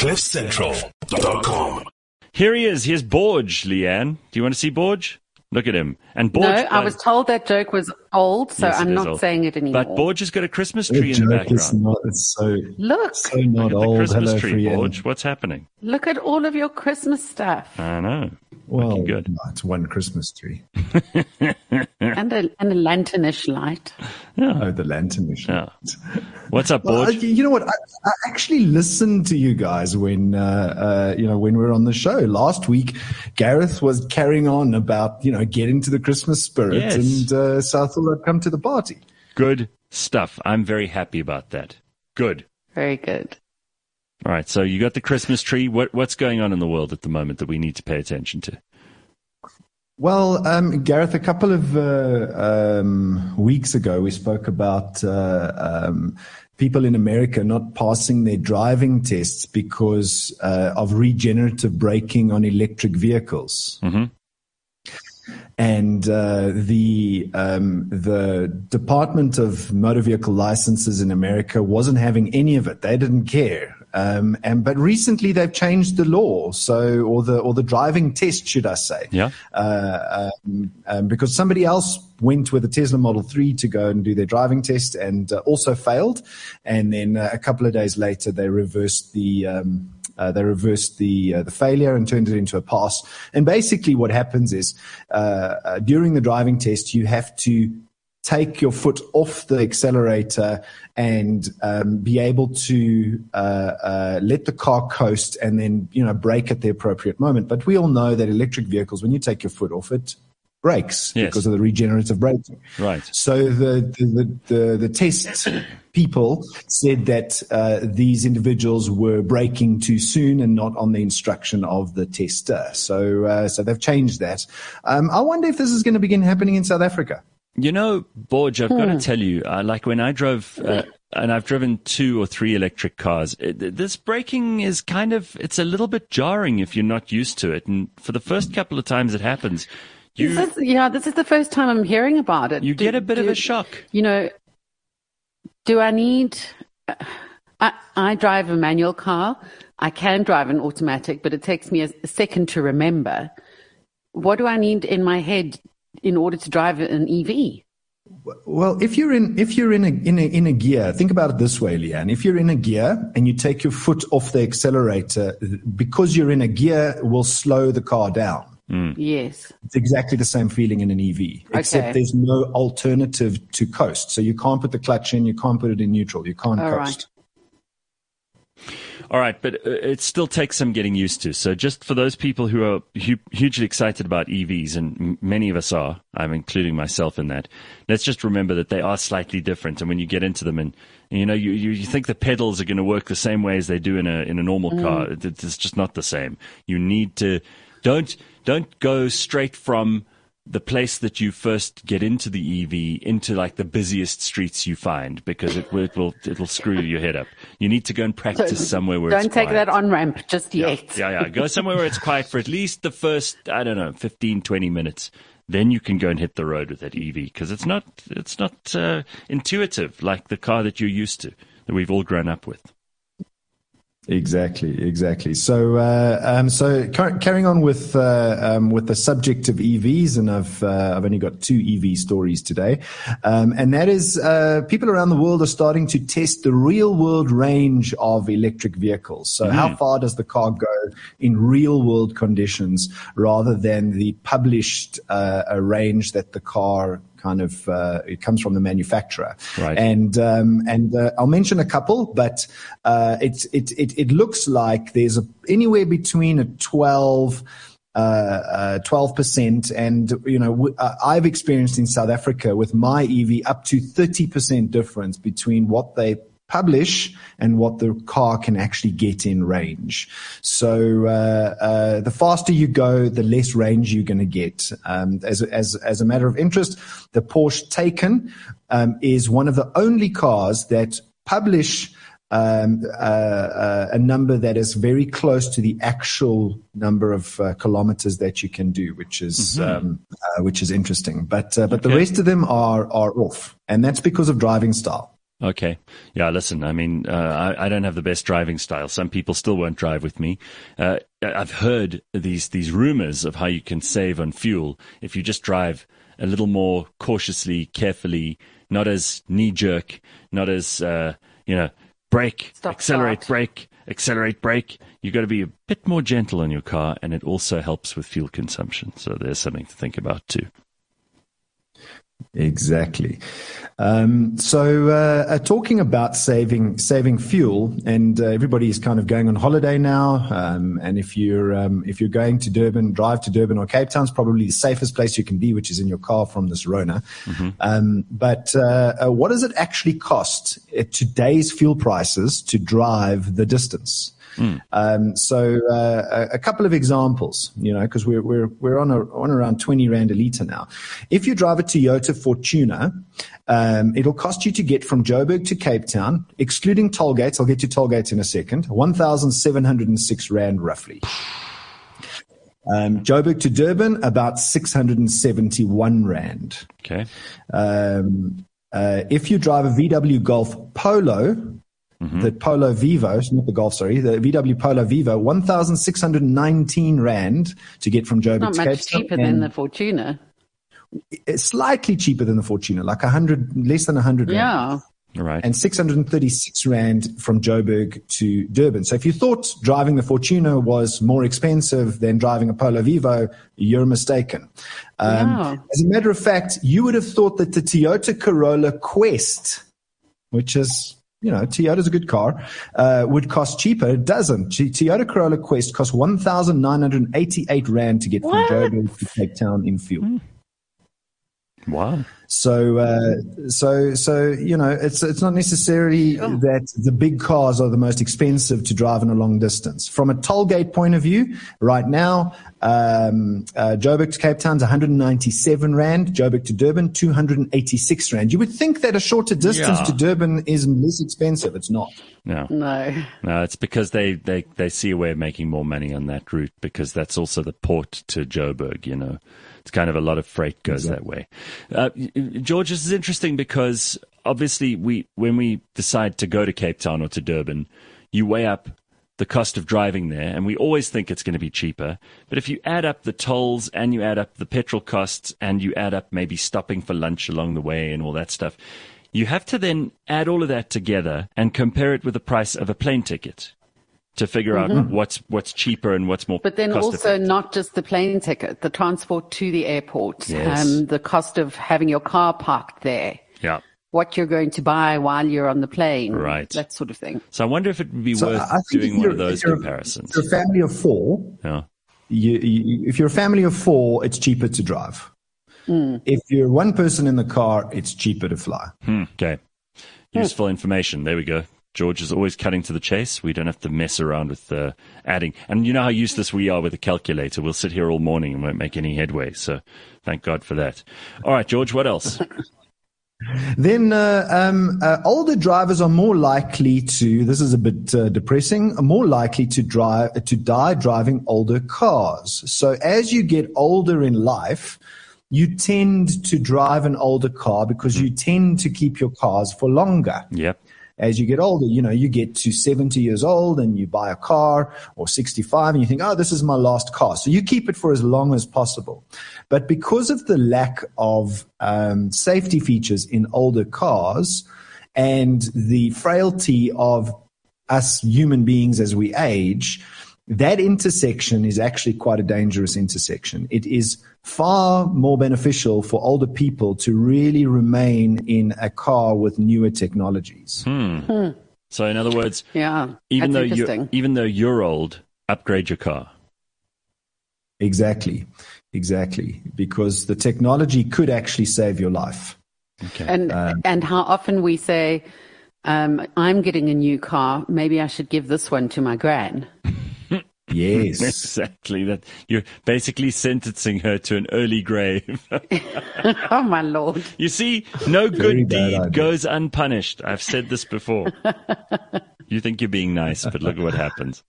CliffCentral.com. Here he is. Here's Borge, Leanne. Do you want to see Borge? Look at him. And Borge. No, I was told that joke was old, so Yes, I'm not old. saying it anymore. But Borge has got a Christmas The tree in the background. not, it's so, Look, so not Look at the old. Christmas Hello, tree, Borge. What's happening? look at all of your Christmas stuff I know. Well, Looking good. no, it's one Christmas tree. and a and a lanternish light. Oh, the lantern issue. Yeah. What's up, Well, I- Borge? you know what? I, I actually listened to you guys when uh, uh, you know when we were on the show last week. Gareth was carrying on about you know getting to the Christmas spirit, Yes. and uh, so I thought I'd come to the party. Good stuff. I'm very happy about that. Good. Very good. All right. So you got the Christmas tree. What what's going on in the world at the moment that we need to pay attention to? Well, um, Gareth, a couple of uh, um, weeks ago, we spoke about uh, um, people in America not passing their driving tests because uh, of regenerative braking on electric vehicles. And uh, the um, the Department of Motor Vehicle Licenses in America wasn't having any of it. They didn't care. Um, and but recently they've changed the law, so or the or the driving test, should I say? Yeah. uh, um, um, because somebody else went with a Tesla Model 3 to go and do their driving test and uh, also failed. And then uh, a couple of days later, they reversed the. Uh, they reversed the uh, the failure and turned it into a pass. And basically, what happens is uh, uh, during the driving test, you have to take your foot off the accelerator and um, be able to uh, uh, let the car coast and then you know brake at the appropriate moment. But we all know that electric vehicles, when you take your foot off it, brakes Yes. because of the regenerative braking. Right. So the the the, the, the test people said that uh, these individuals were braking too soon and not on the instruction of the tester. So uh, so they've changed that. Um, I wonder if this is going to begin happening in South Africa. You know, Borge, I've got to tell you, uh, like when I drove, uh, and I've driven two or three electric cars, this braking is kind of, it's a little bit jarring if you're not used to it. And for the first couple of times it happens, you, this is, yeah, this is the first time I'm hearing about it. you Do- get a bit of a shock. You know, do I need? I, I drive a manual car. I can drive an automatic, but it takes me a, a second to remember. What do I need in my head in order to drive an E EV? Well, if you're in if you're in a in a in a gear, think about it this way, Leanne. If you're in a gear and you take your foot off the accelerator, because you're in a gear, will slow the car down. Yes. It's exactly the same feeling in an EV, except Okay. there's no alternative to coast. So you can't put the clutch in, you can't put it in neutral, you can't All coast. All right, but uh, it still takes some getting used to. So, just for those people who are hu- hugely excited about EVs, and m- many of us are, I'm including myself in that. Let's just remember that they are slightly different, and when you get into them, and you know, you, you, you think the pedals are going to work the same way as they do in a in a normal car. It- It's just not the same. You need to don't don't go straight from the place that you first get into the EV into like the busiest streets you find because it will it will it'll screw your head up. You need to go and practice somewhere where Don't take quiet. that on ramp just yet. Yeah, yeah. Go somewhere where it's quiet for at least the first, I don't know, 15, 20 minutes. Then you can go and hit the road with that EV because it's not, it's not uh, intuitive like the car that you're used to, that we've all grown up with. Exactly, exactly. So, uh, um, so car- carrying on with uh, um, with the subject of EVs, and I've uh, I've only got two EV stories today, um, and that is uh, people around the world are starting to test the real world range of electric vehicles. So, how far does the car go in real world conditions, rather than the published uh, range that the car kind of uh, it comes from the manufacturer. Right. And um, and uh, I'll mention a couple, but uh, it, it it it looks like there's a, anywhere between a 12 uh, twelve percent, and you know w- uh, I've experienced in South Africa with my EV up to thirty percent difference between what they publish and what the car can actually get in range. So uh, uh, the faster you go, the less range you're going to get. Um, as as as a matter of interest, the Porsche Taycan um, is one of the only cars that publish um, uh, uh, a number that is very close to the actual number of uh, kilometers that you can do, which is um, uh, which is interesting. But uh, but the rest of them are are off, and that's because of driving style. Okay. Yeah, listen, I mean, uh, I, I, don't have the best driving style. Some people still won't drive with me. Uh, I've heard these, these rumors of how you can save on fuel if you just drive a little more cautiously, carefully, not as knee jerk, not as, uh, you know, brake, Stop accelerate, start. brake, accelerate, brake. You've got to be a bit more gentle on your car, and it also helps with fuel consumption. So there's something to think about too. Exactly. Um, so, uh, uh, talking about saving saving fuel, and uh, everybody is kind of going on holiday now. Um, and if you're um, if you're going to Durban, drive to Durban or Cape Town is probably the safest place you can be, which is in your car from this Rona. Mm-hmm. Um, but uh, uh, what does it actually cost at today's fuel prices to drive the distance? Mm. Um, so uh, a, couple of examples, you know, because we're we're we're on a, on around twenty rand a liter now. If you drive a Toyota Fortuner, um, it'll cost you to get from Joburg to Cape Town, excluding toll gates. I'll get to toll gates in a second. One thousand seven hundred and six rand roughly. Um, Joburg to Durban, about 671 Rand. Okay. Um, uh, if you drive a VW Golf Polo, Mm-hmm. The Polo Vivo, not the Golf, sorry, the VW Polo Vivo, 1,619 Rand to get from Joburg not to much cheaper than the Fortuner. It's slightly cheaper than the Fortuner, like 100, less than 100 Yeah. Right. And 636 Rand from Joburg to Durban. So if you thought driving the Fortuner was more expensive than driving a Polo Vivo, you're mistaken. Um, As a matter of fact, you would have thought that the Toyota Corolla Quest, which is you know, Toyota's a good car, uh, would cost cheaper. It doesn't. Toyota Corolla Quest costs 1,988 Rand to get what? from Joburg to Cape Town in fuel. Mm. Wow. So, uh, so, so you know, it's it's not necessarily oh. that the big cars are the most expensive to drive in a long distance. From a toll gate point of view, right now, um, uh, Joburg to Cape Town is 197 rand. Joburg to Durban 286 rand. You would think that a shorter distance yeah. to Durban is less expensive. It's not. No, no, no. It's because they they they see a way of making more money on that route because that's also the port to Joburg. You know it's kind of a lot of freight goes exactly. that way. Uh, George, this is interesting because obviously we when we decide to go to Cape Town or to Durban, you weigh up the cost of driving there, and we always think it's going to be cheaper. But if you add up the tolls and you add up the petrol costs and you add up maybe stopping for lunch along the way and all that stuff, you have to then add all of that together and compare it with the price of a plane ticket to figure mm-hmm. out what's what's cheaper and what's more. But then also not just the plane ticket, the transport to the airport, yes. um, the cost of having your car parked there. Yeah. What you're going to buy while you're on the plane, right? That sort of thing. So I wonder if it would be so worth doing one of those comparisons. If you're a family of four, yeah. You, you, if you're a family of four, it's cheaper to drive. Mm. If you're one person in the car, it's cheaper to fly. Hmm. Okay. Useful information. There we go. George is always cutting to the chase. We don't have to mess around with uh, adding. And you know how useless we are with a calculator. We'll sit here all morning and won't make any headway. So thank God for that. All right, George, what else? then uh, um, uh, older drivers are more likely to. This is a bit uh, depressing. More likely to drive to die driving older cars. So as you get older in life, you tend to drive an older car because you tend to keep your cars for longer. Yep as you get older, you know, you get to 70 years old and you buy a car or 65 and you think, oh, this is my last car. So you keep it for as long as possible. But because of the lack of um, safety features in older cars and the frailty of us human beings as we age, that intersection is actually quite a dangerous intersection. It is far more beneficial for older people to really remain in a car with newer technologies. Hmm. Hmm. So, in other words, yeah, even though you even though you're old, upgrade your car. Exactly, exactly, because the technology could actually save your life. Okay. And uh, and how often we say, um, "I'm getting a new car. Maybe I should give this one to my gran." Yes. exactly. That you're basically sentencing her to an early grave. oh my lord. You see, no good deed goes unpunished. I've said this before. you think you're being nice, but look at what happens.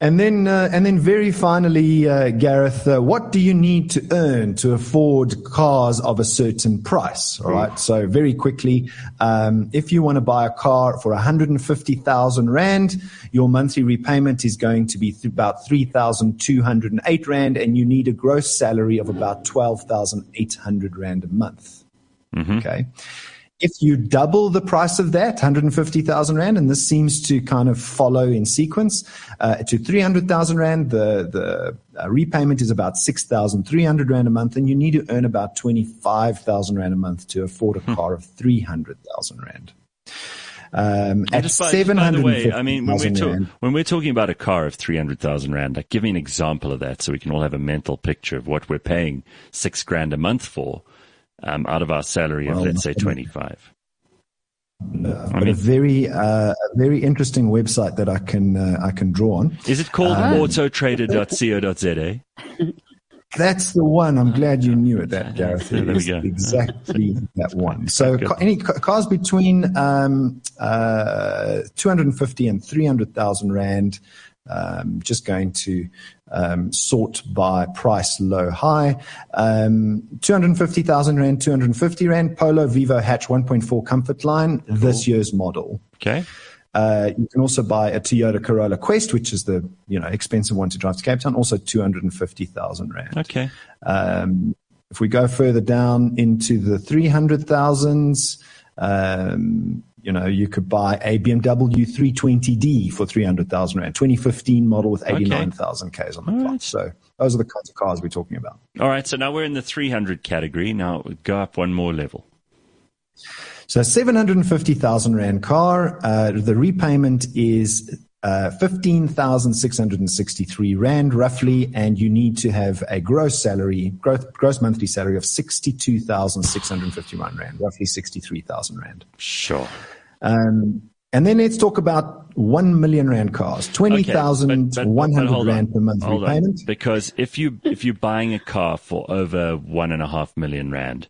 And then, uh, and then, very finally, uh, Gareth, uh, what do you need to earn to afford cars of a certain price? All right. So, very quickly, um, if you want to buy a car for 150,000 rand, your monthly repayment is going to be th- about 3,208 rand, and you need a gross salary of about 12,800 rand a month. Mm-hmm. Okay. If you double the price of that, 150,000 Rand, and this seems to kind of follow in sequence, uh, to 300,000 Rand, the, the uh, repayment is about 6,300 Rand a month, and you need to earn about 25,000 Rand a month to afford a hmm. car of 300,000 Rand. Um, at seven hundred. By the way, I mean when we're, talk, when we're talking about a car of three hundred thousand rand, like give me an example of that, so we can all have a mental picture of what we're paying six grand a month for um, out of our salary well, of let's say 25 uh, I mean, a very, uh, very interesting website that I can uh, I can draw on. Is it called uh, autotrader.co.za? That's the one. I'm glad you knew it. That Gareth there we go. exactly that one. So any cars between um, uh, 250 and 300,000 rand um, just going to um, sort by price low high. Um, 250,000 Rand, 250 Rand, Polo Vivo Hatch 1.4 Comfort Line, cool. this year's model. Okay. Uh, you can also buy a Toyota Corolla Quest, which is the you know expensive one to drive to Cape Town, also 250,000 Rand. Okay. Um, if we go further down into the 300,000s, um, you know, you could buy a BMW 320d for 300,000 Rand, 2015 model with 89,000 okay. Ks on the clock. Right. So those are the kinds of cars we're talking about. All right. So now we're in the 300 category. Now go up one more level. So 750,000 Rand car, uh, the repayment is uh, 15,663 Rand roughly, and you need to have a gross salary, gross, gross monthly salary of 62,651 Rand, roughly 63,000 Rand. Sure. Um, and then let's talk about 1 million rand cars, 20,100 okay, rand per month repayment. On. Because if you, if you're buying a car for over one and a half million rand,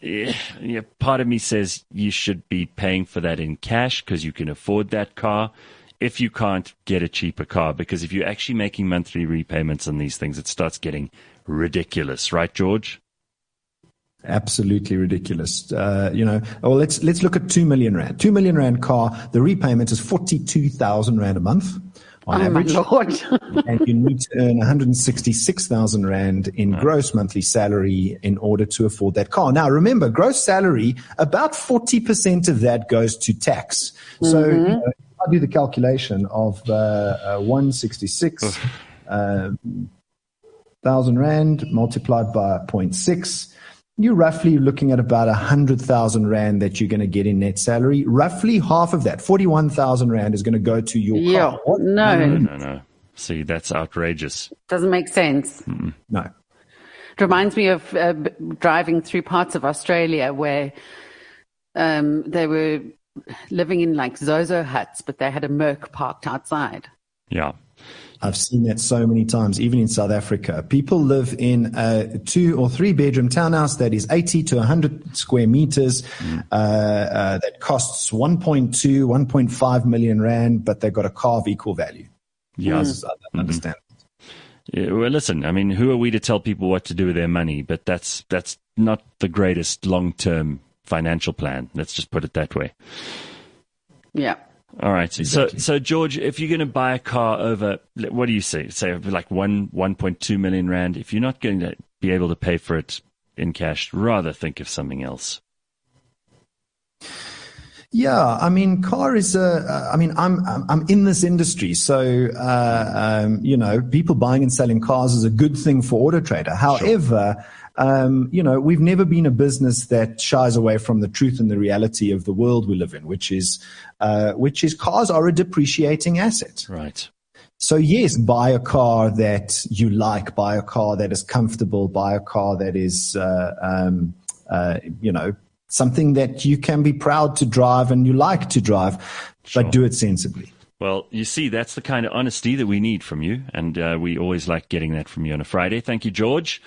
yeah, part of me says you should be paying for that in cash because you can afford that car if you can't get a cheaper car. Because if you're actually making monthly repayments on these things, it starts getting ridiculous, right, George? Absolutely ridiculous. Uh, you know, well, let's let's look at two million rand. Two million rand car. The repayment is forty two thousand rand a month on oh average. My Lord. and you need to earn one hundred sixty six thousand rand in gross monthly salary in order to afford that car. Now, remember, gross salary about forty percent of that goes to tax. So. Mm-hmm. You know, I do the calculation of uh, uh, 166 um, thousand rand multiplied by 0.6 you're roughly looking at about a hundred thousand rand that you're going to get in net salary. Roughly half of that, forty-one thousand rand, is going to go to your yeah, car. What? No, no, no, no. See, that's outrageous. Doesn't make sense. Mm-mm. No. It reminds me of uh, driving through parts of Australia where um, they were living in like Zozo huts, but they had a Merc parked outside. Yeah. I've seen that so many times, even in South Africa. People live in a two or three bedroom townhouse that is 80 to 100 square meters, mm. uh, uh, that costs 1.2, 1.5 million rand, but they've got a car of equal value. Yeah. I don't mm-hmm. understand. Yeah, well, listen, I mean, who are we to tell people what to do with their money? But that's, that's not the greatest long term financial plan. Let's just put it that way. Yeah. All right. Exactly. So, so George, if you're going to buy a car over, what do you say? Say like one, 1.2 million rand. If you're not going to be able to pay for it in cash, rather think of something else. Yeah, I mean, car is a. I mean, I'm I'm in this industry, so uh, um, you know, people buying and selling cars is a good thing for Auto Trader. However, sure um, you know, we've never been a business that shies away from the truth and the reality of the world we live in, which is, uh, which is cars are a depreciating asset. Right. So yes, buy a car that you like, buy a car that is comfortable, buy a car that is, uh, um, uh, you know, something that you can be proud to drive and you like to drive, sure. but do it sensibly. Well, you see, that's the kind of honesty that we need from you, and uh, we always like getting that from you on a Friday. Thank you, George.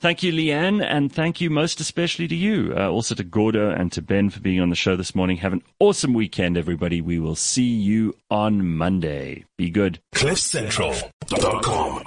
Thank you, Leanne, and thank you most especially to you, uh, also to Gordo and to Ben for being on the show this morning. Have an awesome weekend, everybody. We will see you on Monday. Be good. CliffCentral.com